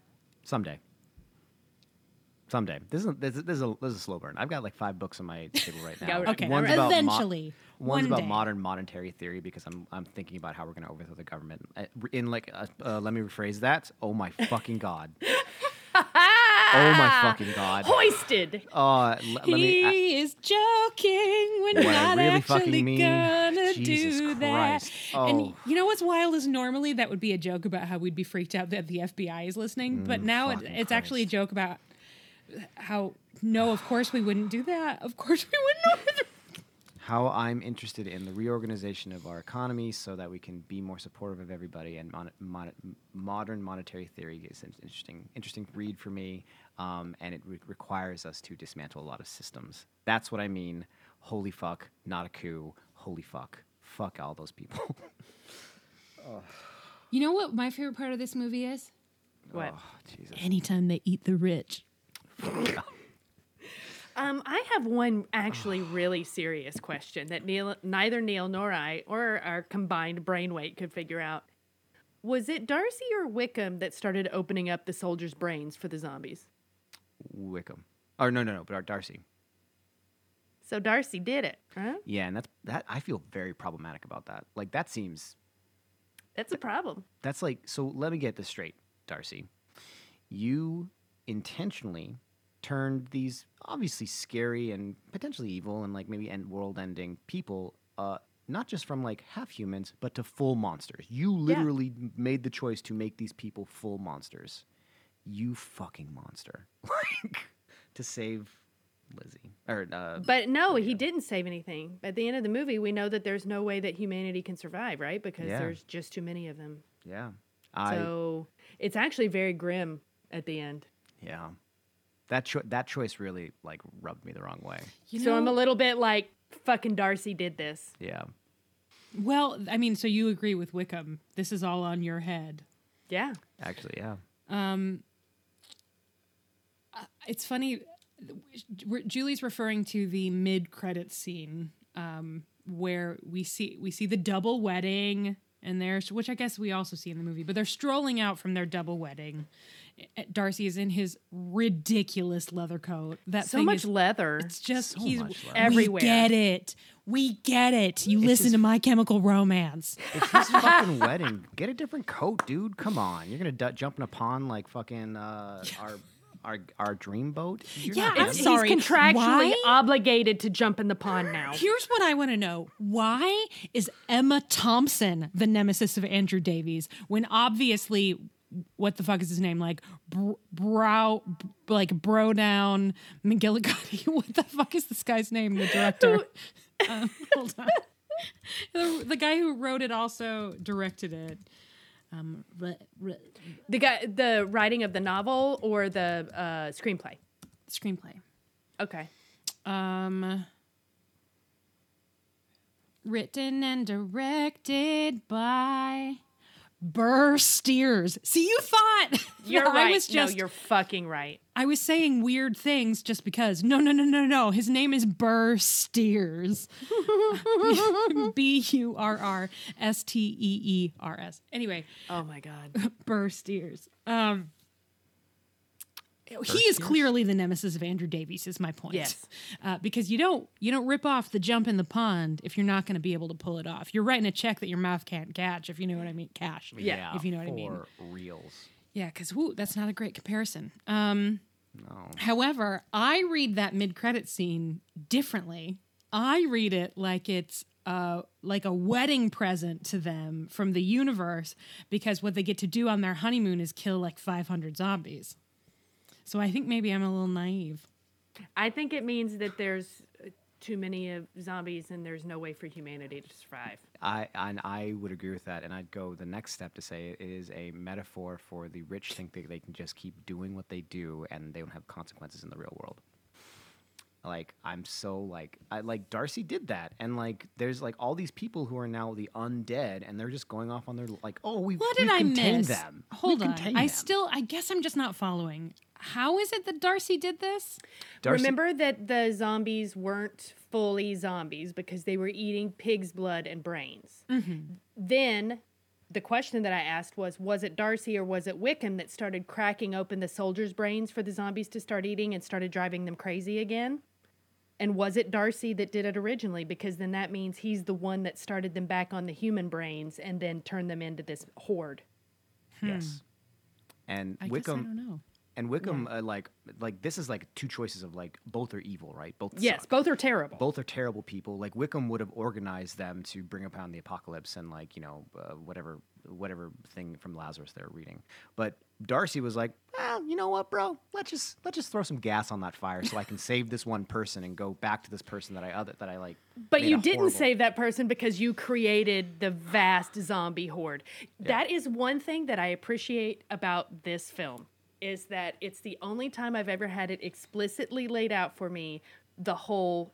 Someday. Someday. This is this is, this is a this is a slow burn. I've got like five books on my table right now. Okay, One's about mo- eventually, One's one about day. modern monetary theory because I'm I'm thinking about how we're going to overthrow the government. Uh, In like, uh, uh, let me rephrase that. Oh my fucking god. oh my fucking god. Hoisted. Uh, l- let me. I- He is joking you're not really actually mean? gonna Jesus do Christ. that. And Oh. you know what's wild is normally that would be a joke about how we'd be freaked out that the FBI is listening, but now it, Mm, it's actually a joke about how no, of course we wouldn't do that. Of course we wouldn't. how I'm interested in the reorganization of our economy so that we can be more supportive of everybody. And mon- mon- modern monetary theory is an interesting, interesting read for me, um, and it re- requires us to dismantle a lot of systems. That's what I mean. Holy fuck, not a coup. Holy fuck, fuck all those people. You know what my favorite part of this movie is? What? oh, Jesus. Anytime they eat the rich. Um, I have one actually really serious question that Neil, neither Neil nor I, or our combined brain weight, could figure out. Was it Darcy or Wickham that started opening up the soldiers' brains for the zombies? Wickham. Or no, no, no, but our Darcy. So Darcy did it, huh? Yeah, and that's that. I feel very problematic about that. Like that seems That's a problem. That's like so. Let me get this straight, Darcy. You intentionally turned these obviously scary and potentially evil and like maybe end world-ending people, uh, not just from like half humans, but to full monsters. You literally made the choice to make these people full monsters. You fucking monster! Like to save Lizzie. Or uh, But no, he didn't save anything. At the end of the movie, we know that there's no way that humanity can survive, right? Because Yeah. there's just too many of them. yeah, I So it's actually very grim at the end. yeah. That cho- that choice really like rubbed me the wrong way. You so I'm a little bit like, fucking Darcy did this. Yeah. Well, I mean, so you agree with Wickham. This is all on your head. Yeah. Actually, yeah. Um, it's funny. Julie's referring to the mid-credit scene um, where we see we see the double wedding, and there's which I guess we also see in the movie, but they're strolling out from their double wedding. Darcy is in his ridiculous leather coat. That So much is, leather. It's just So he's much leather. Everywhere. We get it. We get it. You listen his- to My Chemical Romance. It's his fucking wedding. Get a different coat, dude. Come on. You're gonna du- jump in a pond like fucking uh, our our our dream boat. You're Yeah, I'm him. He's sorry, contractually why? obligated to jump in the pond now. Here's what I want to know. Why is Emma Thompson the nemesis of Andrew Davies when obviously what the fuck is his name? Like br- brow b- like bro down McGillicuddy. What the fuck is this guy's name the director? Um, hold on. The, the guy who wrote it also directed it. Um re- re- The guy, the writing of the novel or the uh, screenplay. screenplay. Okay. Um, written and directed by Burr Steers. See, you thought You're right. I was just no, you're fucking right. I was saying weird things just because. No, no, no, no, no. His name is Burr Steers. B U R R S T E E R S. Anyway, Oh my god. Burr Steers. Um, he is clearly the nemesis of Andrew Davies. Is my point. Yes. uh, because you don't you don't rip off the jump in the pond if you're not going to be able to pull it off. You're writing a check that your mouth can't catch. If you know what I mean, cash. Yeah. if you know what I mean. For reals. Yeah, because that's not a great comparison. Um, No. However, I read that mid-credit scene differently. I read it like it's uh, like a wedding present to them from the universe because what they get to do on their honeymoon is kill like 500 zombies. So I think maybe I'm a little naive. I think it means that there's uh, too many of zombies and there's no way for humanity to survive. I and I would agree with that, and I'd go the next step to say it is a metaphor for the rich think that they can just keep doing what they do and they don't have consequences in the real world. Like I'm so like I like Darcy did that, and like there's like all these people who are now the undead, and they're just going off on their like oh we What did we've I miss? them. Hold We've on. I them." still, I guess I'm just not following. How is it that Darcy did this? Darcy- Remember that the zombies weren't fully zombies because they were eating pig's blood and brains. Mm-hmm. Then the question that I asked was was it Darcy or was it Wickham that started cracking open the soldiers' brains for the zombies to start eating and started driving them crazy again? And was it Darcy that did it originally? Because then that means he's the one that started them back on the human brains and then turned them into this horde. Hmm. yes, and I guess I Wickham don't know. And Wickham uh, like like this is like two choices of like both are evil, right? Both Yes, suck. both are terrible. both are terrible people. Like Wickham would have organized them to bring upon the apocalypse and like you know uh, whatever whatever thing from Lazarus they're reading. But Darcy was like, well, you know what, bro? Let's just let's just throw some gas on that fire so I can save this one person and go back to this person that I other that I like. But you didn't horrible- save that person because you created the vast zombie horde. That is one thing that I appreciate about this film is that it's the only time I've ever had it explicitly laid out for me the whole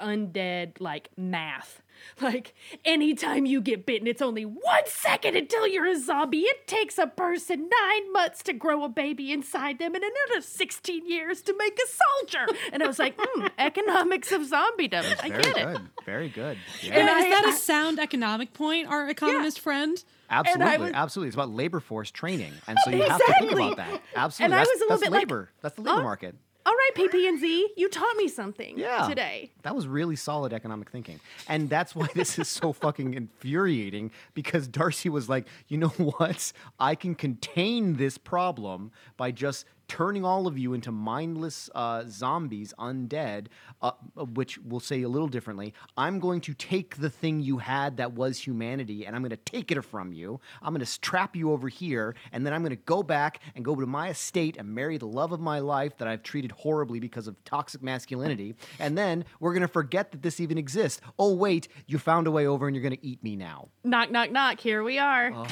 undead like math. Like anytime you get bitten, it's only one second until you're a zombie. It takes a person nine months to grow a baby inside them and another 16 years to make a soldier. And I was like, hmm, economics of zombiedom. I Very get it. good, very good. And Yeah, is that a I- sound economic point, our economist friend? absolutely, was- absolutely. It's about labor force training, and so you have to think about that. Absolutely, And I that's, was a little that's bit like, labor. that's the labor oh, market. All right, PP&Z, you taught me something Yeah. today. That was really solid economic thinking. And that's why this is so fucking infuriating because Darcy was like, you know what? I can contain this problem by just turning all of you into mindless uh, zombies, undead, uh, which we'll say a little differently. I'm going to take the thing you had that was humanity and I'm going to take it from you. I'm going to trap you over here and then I'm going to go back and go to my estate and marry the love of my life that I've treated horribly because of toxic masculinity. And then we're going to forget that this even exists. Oh, wait, you found a way over and you're going to eat me now. Knock, knock, knock. Here we are. Oh.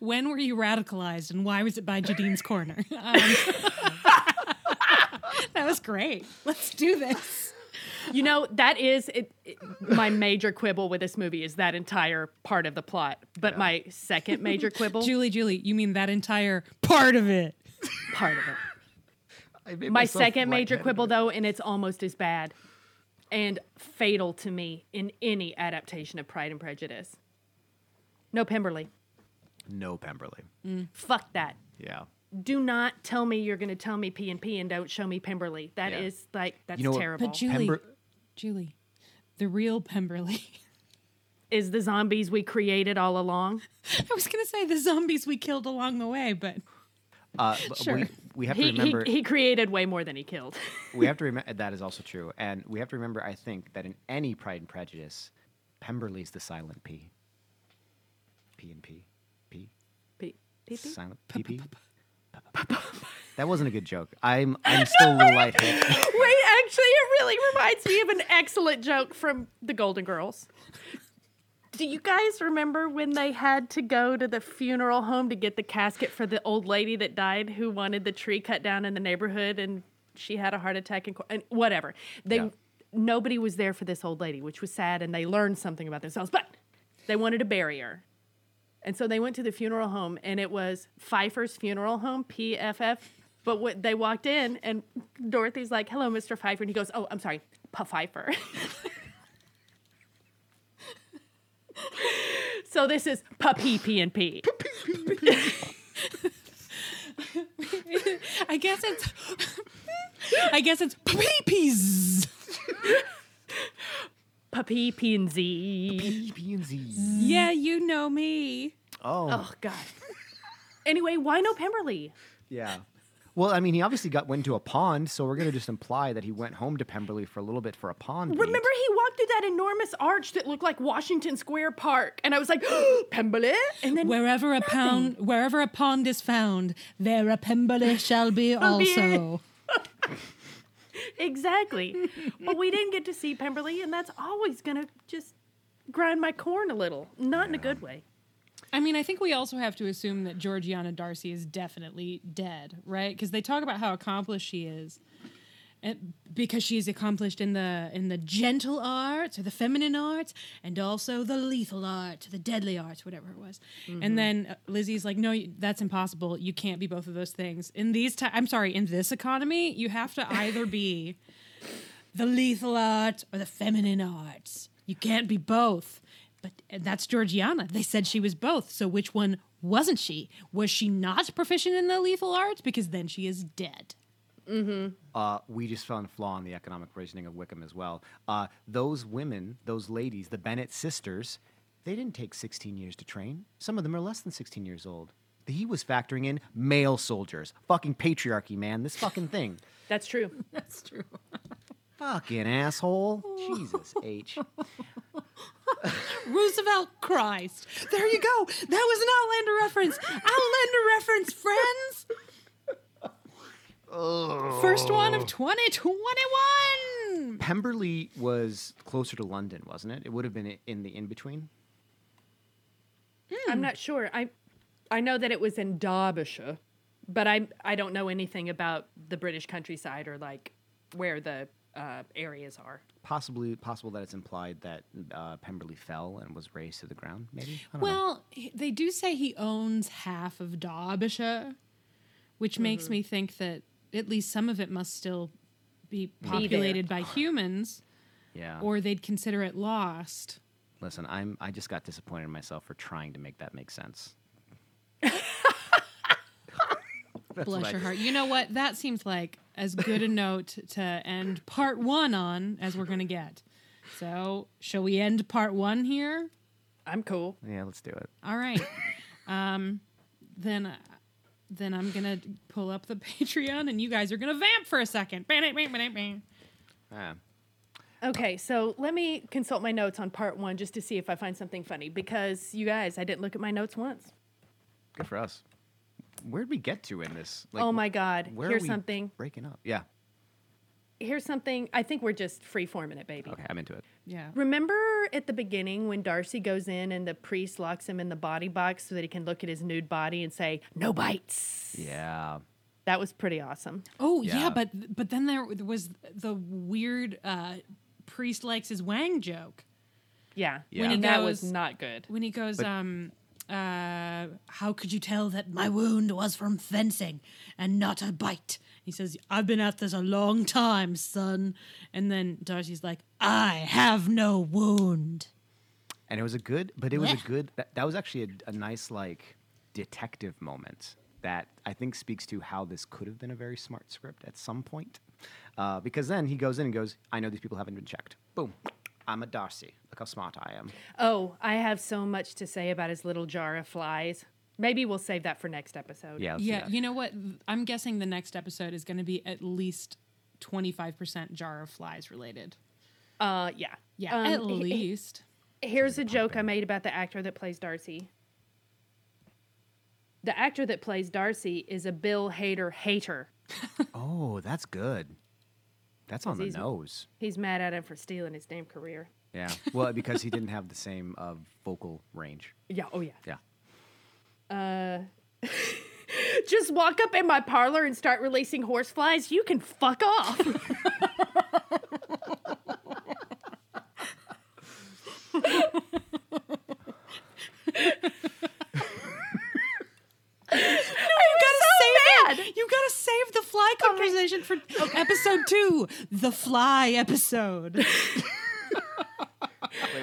When were you radicalized and why was it by Janine's Corner? Um, that was great. Let's do this. You know, that is it, it- my major quibble with this movie is that entire part of the plot. But my second major quibble, Julie, Julie, you mean that entire part of it? part of it. My second major quibble, though, and it's almost as bad and fatal to me in any adaptation of Pride and Prejudice. No Pemberley. No Pemberley. Fuck that. Yeah. Do not tell me you're going to tell me P and P and don't show me Pemberley. That is Yeah. like that's know what- terrible. But Julie, Pember- Julie, the real Pemberley. is the zombies we created all along? I was gonna say the zombies we killed along the way, but Uh, Sure. we, we have to He, remember. he he created way more than he killed. we have to remember that is also true, and we have to remember. I think that in any Pride and Prejudice, Pemberley's the silent P. P and P. P. Silent P. P. That wasn't a good joke. I'm I'm still a little lightheaded. Wait, actually, it really reminds me of an excellent joke from the Golden Girls. Do you guys remember when they had to go to the funeral home to get the casket for the old lady that died who wanted the tree cut down in the neighborhood and she had a heart attack and, and whatever. They Yeah. nobody was there for this old lady, which was sad and they learned something about themselves, but they wanted to bury her. And so they went to the funeral home and it was Pfeiffer's funeral home, PFF. But when they walked in and Dorothy's like, "Hello, Mr. Pfeiffer." And he goes, "Oh, I'm sorry, P Pfeiffer." so this is Puppy P and P. I guess it's I guess it's peepees. Puppy P and Z. P, P and Z. Yeah, you know me. Oh, Oh God. Anyway, why no Pemberley? yeah. Well, I mean, he obviously got went to a pond, so we're gonna just imply that he went home to Pemberley for a little bit for a pond. date. Remember, he walked through that enormous arch that looked like Washington Square Park, and I was like, Pemberley. And then Wherever a pound wherever a pond is found, there a Pemberley shall be also. Exactly. but we didn't get to see Pemberley, and that's always going to just grind my corn a little. Not in a good way. I mean, I think we also have to assume that Georgiana Darcy is definitely dead, right? Because they talk about how accomplished she is, Uh, because she's accomplished in the in the gentle arts or the feminine arts, and also the lethal arts, the deadly arts, whatever it was. And mm-hmm. then uh, Lizzie's like, "No, that's impossible. You can't be both of those things in these. Ti- I'm sorry, in this economy, you have to either be the lethal arts or the feminine arts. You can't be both. But uh, that's Georgiana. They said she was both. So which one wasn't she? Was she not proficient in the lethal arts? Because then she is dead. Uh, we just found a flaw in the economic reasoning of Wickham as well. Uh, those women, those ladies, the Bennet sisters, they didn't take 16 years to train. Some of them are less than 16 years old. He was factoring in male soldiers. Fucking patriarchy, man. This fucking thing. That's true. That's true. Fucking asshole. Jesus H. Roosevelt Christ. There you go. That was an Outlander reference. Outlander reference, friends. First one of 2021. Pemberley was closer to London, wasn't it? It would have been in the in between. I'm not sure. I I know that it was in Derbyshire, but I I don't know anything about the British countryside or like where the uh, areas are. Possibly, possible that it's implied that uh, Pemberley fell and was razed to the ground. Maybe. I don't know. Well, he- they do say he owns half of Derbyshire, which makes me think that at least some of it must still be there. populated by humans, yeah. or they'd consider it lost. Listen, I'm. I just got disappointed in myself for trying to make that make sense. That's Bless what I your heart. You know what? That seems like as good a note to end part one on as we're going to get. So, shall we end part one here? I'm cool. Yeah, let's do it. All right. um, then uh, then I'm gonna pull up the Patreon, and you guys are gonna vamp for a second. Bang, bang, bang, bang, bang. Yeah. Okay, so let me consult my notes on part one just to see if I find something funny because you guys, I didn't look at my notes once. Good for us. Where'd we get to in this? oh my God. where are Here's we something. Breaking up. Yeah. Here's something. I think we're just free forming it, baby. Okay, I'm into it. Yeah. Remember at the beginning when Darcy goes in and the priest locks him in the body box so that he can look at his nude body and say, no bites? Yeah. That was pretty awesome. Oh yeah. Yeah. but but then there was the weird uh, priest likes his wang joke Yeah. Yeah. When he And that was goes- not good. when he goes, But- um, uh, how could you tell that my wound was from fencing and not a bite? He says, I've been at this a long time, son. And then Darcy's like, I have no wound. And it was a good, but it was a good. That, that was actually a, a nice like detective moment that I think speaks to how this could have been a very smart script at some point. Uh, because then he goes in and goes, "I know these people haven't been checked. Boom, I'm a Darcy. Look how smart I am." Oh, I have so much to say about his little jar of flies. Maybe we'll save that for next episode. Yeah. let's do Yeah, that. you know what? I'm guessing the next episode is going to be at least 25% jar of flies related. Uh, yeah. Yeah, Um, at he- he- least. Here's a joke I made about the actor that plays Darcy. The actor that plays Darcy is a Bill Hader hater. Oh, that's good. That's on the he's- nose. He's mad at him for stealing his damn career. Yeah. Well, because he didn't have the same uh, vocal range. Yeah, oh yeah. Yeah. Just walk up in my parlor and start releasing horseflies. You can fuck off. You gotta save it. You gotta save the fly conversation for episode two, the fly episode.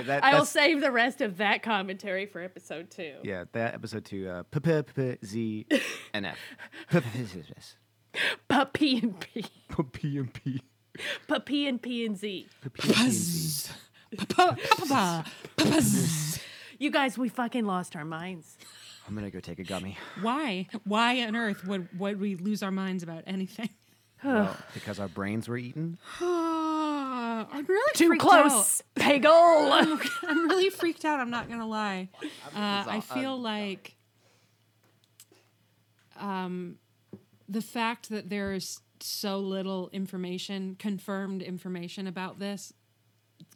Wait, that, I will save the rest of that commentary for episode two. Yeah, that episode two. Uh, p p p z and f. P p p z. Puppy and P. P P and p. Puppy and P and Z. P p and z. You guys, we fucking lost our minds. I'm gonna go take a gummy. Why? Why on earth would would we lose our minds about anything? well, because our brains were eaten. I'm really Too freaked close, Pagel. out. I'm really freaked out. I'm not gonna lie. Uh, I feel like um, the fact that there's so little information, confirmed information about this,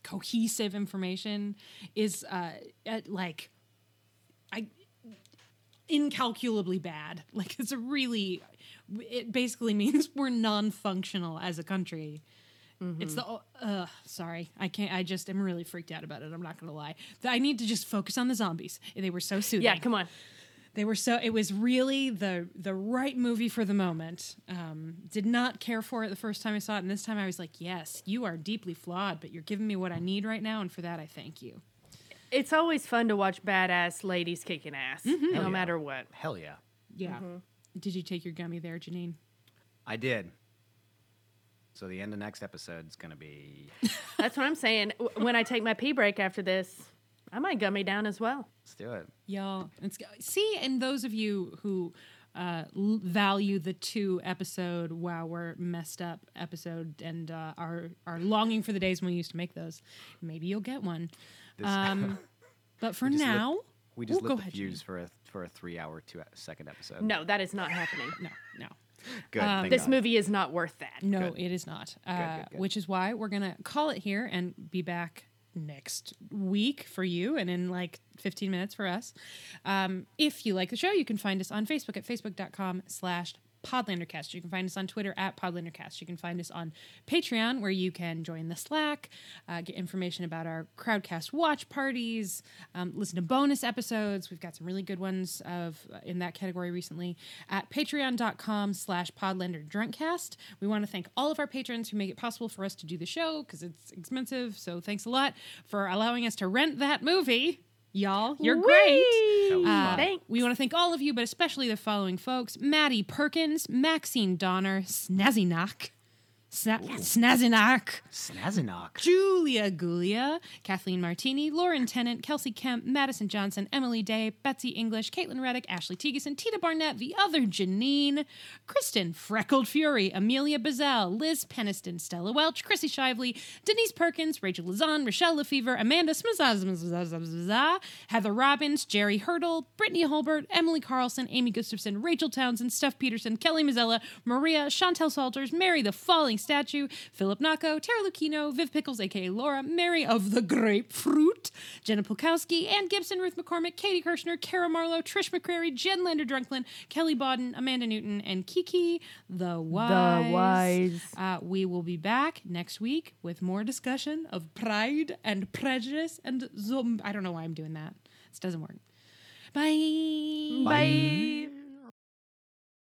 cohesive information, is uh, at, like I incalculably bad. Like it's a really, it basically means we're non-functional as a country. It's the uh sorry. I can't I just am really freaked out about it. I'm not going to lie. I need to just focus on the zombies. They were so soothing. yeah, come on. They were so it was really the the right movie for the moment. Um did not care for it the first time I saw it and this time I was like, "Yes, you are deeply flawed, but you're giving me what I need right now and for that I thank you." It's always fun to watch badass ladies kicking ass, no yeah. matter what. Hell yeah. Yeah. Did you take your gummy there, Janine? I did. So the end of next episode is gonna be. That's what I'm saying. When I take my pee break after this, I might gummy down as well. Let's do it. Y'all, it's see, and those of you who uh, l- value the two episode "Wow, we're messed up" episode and uh, are are longing for the days when we used to make those, maybe you'll get one. This- Um, but for just lit- now, We just Ooh, lit go the ahead, fuse for a for a three hour two second episode. No, that is not happening. no, no, Good. um, This God. movie is not worth that. no, Good. it is not. Uh, good, good. Which is why we're gonna call it here and be back next week for you and in like 15 minutes for us. Um, if you like the show, you can find us on Facebook at facebook.com slash Podlandercast. You can find us on Twitter at Podlandercast. You can find us on Patreon, where you can join the Slack, uh, get information about our Crowdcast watch parties, um, listen to bonus episodes. We've got some really good ones of uh, in that category recently at patreon.com slash podlanderdrunkcast. We want to thank all of our patrons who make it possible for us to do the show because it's expensive. So thanks a lot for allowing us to rent that movie. Y'all, you're great. Uh. Thanks. we want to thank all of you, but especially the following folks Maddie Perkins, Maxine Donner, Snazzy Knock, Sna- Snazinach, Snazinok. Julia Gulia, Kathleen Martini, Lauren Tennant, Kelsey Kemp, Madison Johnson, Emily Day, Betsy English, Caitlin Reddick, Ashley Teaguson, Tita Barnett, the other Janine, Kristen Freckled Fury, Amelia Bazell, Liz Peniston, Stella Welch, Chrissy Shively, Denise Perkins, Rachel Lazan, Rochelle Lefevre, Amanda Smazazmazazazazazaz, Heather Robbins, Jerry Hurdle, Brittany Holbert, Emily Carlson, Amy Gustafson, Rachel Townsend, Steph Peterson, Kelly Mazzella, Maria, Chantel Salters, Mary the Falling Statue, Philip Nacco, Tara Lucchino, Viv Pickles, aka Laura, Mary of the Grapefruit, Jenna Pulkowski, Ann Gibson, Ruth McCormick, Katie Kirshner, Kara Marlowe, Trish McCrary, Jen Lander Drunklin, Kelly Bodden, Amanda Newton, and Kiki the Wise. The Wise. Uh, we will be back next week with more discussion of Pride and Prejudice and Zom. I don't know why I'm doing that. This doesn't work. Bye. Bye.